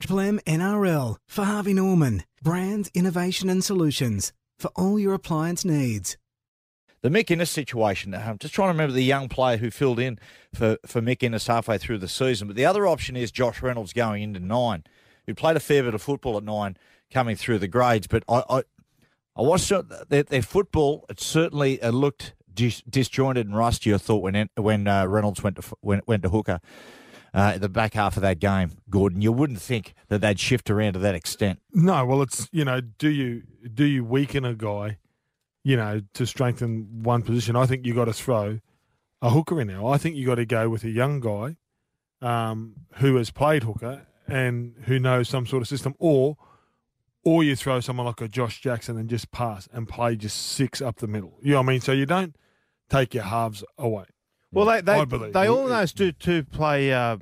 Triple M NRL for Harvey Norman. Brands, innovation and solutions for all your appliance needs. The Mick Ennis situation. I'm just trying to remember the young player who filled in for, for Mick Ennis halfway through the season. But the other option is Josh Reynolds going into nine, who played a fair bit of football at nine coming through the grades. But I, I, I watched their, their football. It certainly uh, looked dis- disjointed and rusty. I thought when when uh, Reynolds went to went, went to hooker. Uh, the back half of that game, Gordon, you wouldn't think that they'd shift around to that extent. No, well, it's you know, do you do you weaken a guy you know, to strengthen one position, I think you got to throw a hooker in there. I think you got to go with a young guy um, who has played hooker and who knows some sort of system, or or you throw someone like a Josh Jackson and just pass and play just six up the middle. You know what I mean? So you don't take your halves away. Well, they they, they almost do to play uh,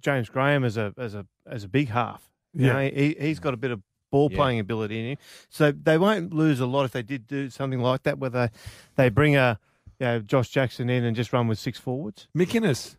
James Graham as a as a as a big half. You yeah, know, he, he's got a bit of ball playing yeah. ability in him. So they won't lose a lot if they did do something like that, where they, they bring a you know, Josh Jackson in and just run with six forwards. Mick Ennis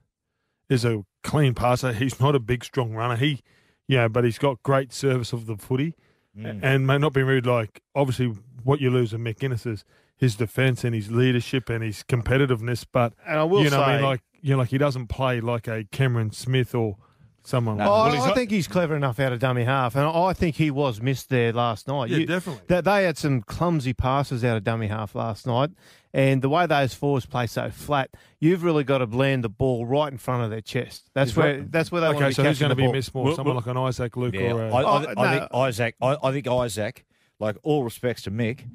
is a clean passer. He's not a big, strong runner. He, you know, but he's got great service of the footy. Mm. And may not be rude, like obviously what you lose in Mick Ennis is his defence and his leadership and his competitiveness. But and I will you know, say, I mean, like you know, like he doesn't play like a Cameron Smith or someone. No. Oh, well, I think he's clever enough out of dummy half, and I think he was missed there last night. Yeah, you, definitely. They, they, had some clumsy passes out of dummy half last night, and the way those fours play so flat, you've really got to land the ball right in front of their chest. That's where right. that's where they okay, want to be so who's going to be missed more? Well, someone well, like an Isaac Luke yeah, or a, I, I, oh, I, think Isaac. I, I, think Isaac. Like all respects to Mick,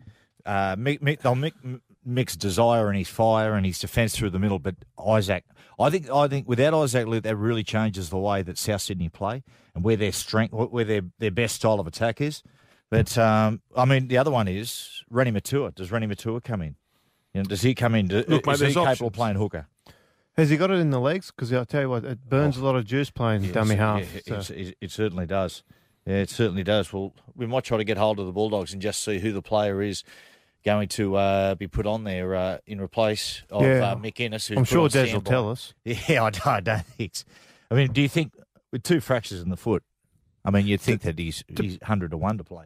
uh, Mick, Mick, they'll Mick, Mick's desire and his fire and his defence through the middle, but Isaac I think I think without Isaac Luke, that really changes the way that South Sydney play and where their strength, where their their best style of attack is. But um, I mean, the other one is Reni Maitua. Does Reni Maitua come in? You know, does he come in? Look, is mate, he capable options. of playing hooker? Has he got it in the legs? Because I'll tell you what, it burns oh, a lot of juice playing yes, dummy half. Yeah, so. it, it certainly does. Yeah, it certainly does. Well, we might try to get hold of the Bulldogs and just see who the player is going to uh, be put on there uh, in replace of yeah. uh, Mick Ennis. I'm sure Des will tell us. Yeah, I don't, I don't think. So. I mean, do you think with two fractures in the foot? I mean, you'd think that he's he's hundred to one to play.